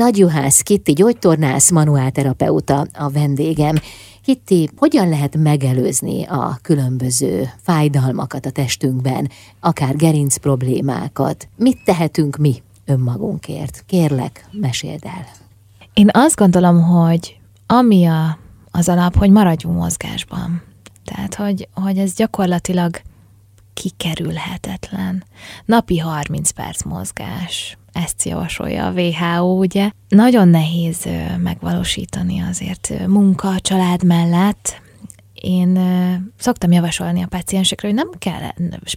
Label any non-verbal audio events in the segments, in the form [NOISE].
Nagy Juhász Kitti gyógytornász, manuálterapeuta a vendégem. Kitti, hogyan lehet megelőzni a különböző fájdalmakat a testünkben, akár gerinc problémákat? Mit tehetünk mi önmagunkért? Kérlek, meséld el. Én azt gondolom, hogy ami a, az alap, hogy maradjunk mozgásban. Tehát, hogy, hogy ez gyakorlatilag kikerülhetetlen. Napi 30 perc mozgás, ezt javasolja a WHO, ugye. Nagyon nehéz megvalósítani azért munka, család mellett, én szoktam javasolni a paciensekre, hogy nem kell,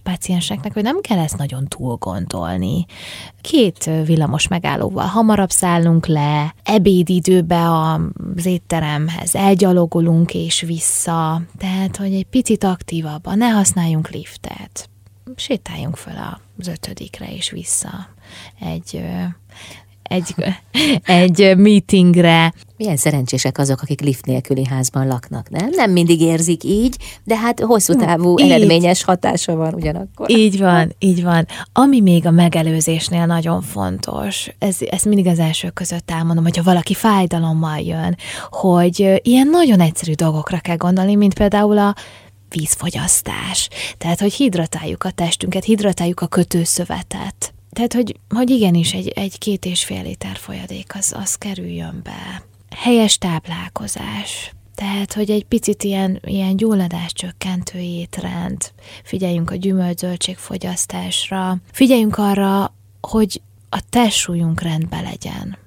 pacienseknek, hogy nem kell ezt nagyon túl gondolni. Két villamos megállóval hamarabb szállunk le, ebédidőbe az étteremhez elgyalogolunk és vissza, tehát, hogy egy picit aktívabban, ne használjunk liftet, sétáljunk fel az ötödikre és vissza egy egy, [LAUGHS] egy meetingre. Milyen szerencsések azok, akik lift nélküli házban laknak, nem? Nem mindig érzik így, de hát hosszú távú így. eredményes hatása van ugyanakkor. Így van, így van. Ami még a megelőzésnél nagyon fontos, ez, ezt mindig az első között elmondom, hogyha valaki fájdalommal jön, hogy ilyen nagyon egyszerű dolgokra kell gondolni, mint például a vízfogyasztás. Tehát, hogy hidratáljuk a testünket, hidratáljuk a kötőszövetet tehát, hogy, hogy igenis egy, egy két és fél liter folyadék az, az kerüljön be. Helyes táplálkozás. Tehát, hogy egy picit ilyen, ilyen gyulladás csökkentő étrend, figyeljünk a gyümölcsöltség fogyasztásra, figyeljünk arra, hogy a testsúlyunk rendben legyen.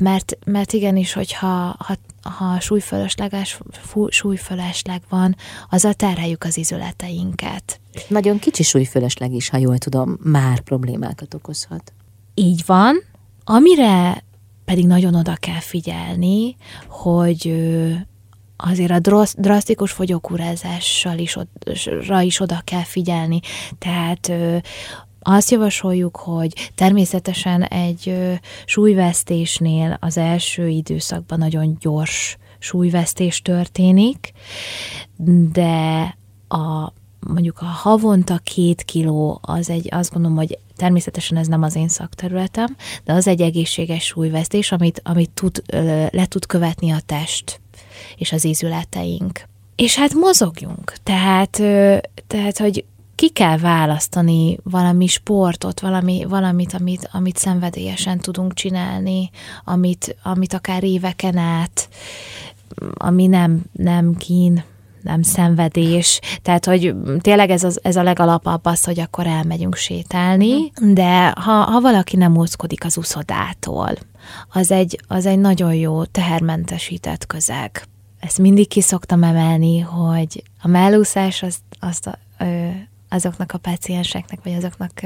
Mert, mert igenis, hogyha ha, ha súlyfölösleges, súlyfölösleg van, a terheljük az izületeinket. Nagyon kicsi súlyfölösleg is, ha jól tudom, már problémákat okozhat. Így van. Amire pedig nagyon oda kell figyelni, hogy azért a drasztikus fogyókúrázással is, is oda kell figyelni. Tehát azt javasoljuk, hogy természetesen egy súlyvesztésnél az első időszakban nagyon gyors súlyvesztés történik, de a mondjuk a havonta két kiló, az egy, azt gondolom, hogy természetesen ez nem az én szakterületem, de az egy egészséges súlyvesztés, amit, amit tud, le tud követni a test és az ízületeink. És hát mozogjunk, tehát, tehát hogy ki kell választani valami sportot, valami, valamit, amit, amit szenvedélyesen tudunk csinálni, amit, amit akár éveken át, ami nem, nem kín, nem szenvedés. Tehát, hogy tényleg ez, az, ez a legalapabb az, hogy akkor elmegyünk sétálni, mhm. de ha, ha valaki nem úszkodik az uszodától, az egy, az egy nagyon jó tehermentesített közeg. Ezt mindig ki szoktam emelni, hogy a mellúszás azt, azt a, ö, azoknak a pácienseknek, vagy azoknak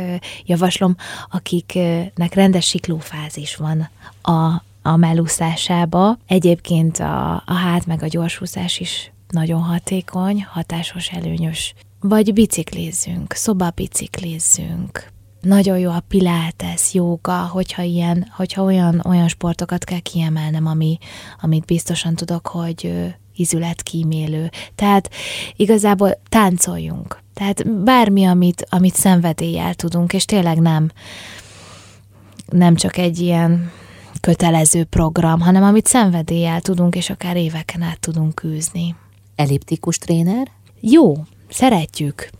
javaslom, akiknek rendes siklófázis van a, a mellúszásába. Egyébként a, a hát meg a gyorsúszás is nagyon hatékony, hatásos, előnyös. Vagy biciklizzünk, szobabiciklizzünk, nagyon jó a pilates, jóga, hogyha ilyen, hogyha olyan, olyan sportokat kell kiemelnem, ami, amit biztosan tudok, hogy kímélő. Tehát igazából táncoljunk. Tehát bármi, amit, amit szenvedéllyel tudunk, és tényleg nem, nem csak egy ilyen kötelező program, hanem amit szenvedéllyel tudunk, és akár éveken át tudunk űzni. Elliptikus tréner? Jó, szeretjük.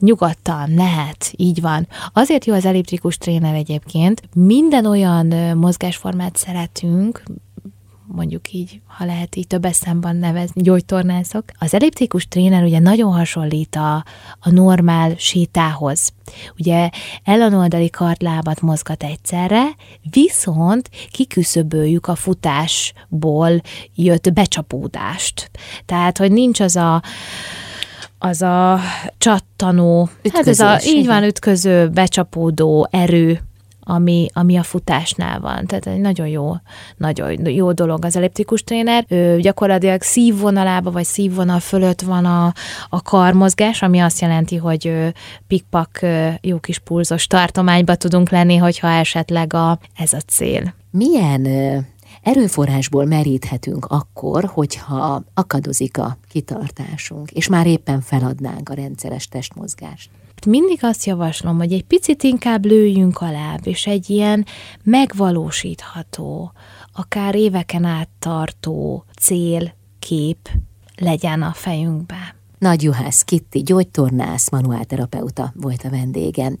Nyugodtan, lehet, így van. Azért jó az elliptikus tréner egyébként. Minden olyan mozgásformát szeretünk, mondjuk így, ha lehet így több eszemben nevezni, gyógytornászok. Az elliptikus tréner ugye nagyon hasonlít a, a normál sétához. Ugye ellenoldali kartlábat mozgat egyszerre, viszont kiküszöböljük a futásból jött becsapódást. Tehát, hogy nincs az a az a csattanó, Ütközés, hát ez a, így van, ütköző, becsapódó erő, ami, ami a futásnál van. Tehát egy nagyon jó, nagyon jó dolog az elliptikus tréner. Ő gyakorlatilag szívvonalába vagy szívvonal fölött van a, a karmozgás, ami azt jelenti, hogy pikpak jó kis pulzos tartományba tudunk lenni, hogyha esetleg a, ez a cél. Milyen erőforrásból meríthetünk akkor, hogyha akadozik a kitartásunk, és már éppen feladnánk a rendszeres testmozgást? Itt mindig azt javaslom, hogy egy picit inkább lőjünk alább, és egy ilyen megvalósítható, akár éveken át tartó cél, kép legyen a fejünkbe. Nagy Juhász Kitti, gyógytornász, manuálterapeuta volt a vendégem.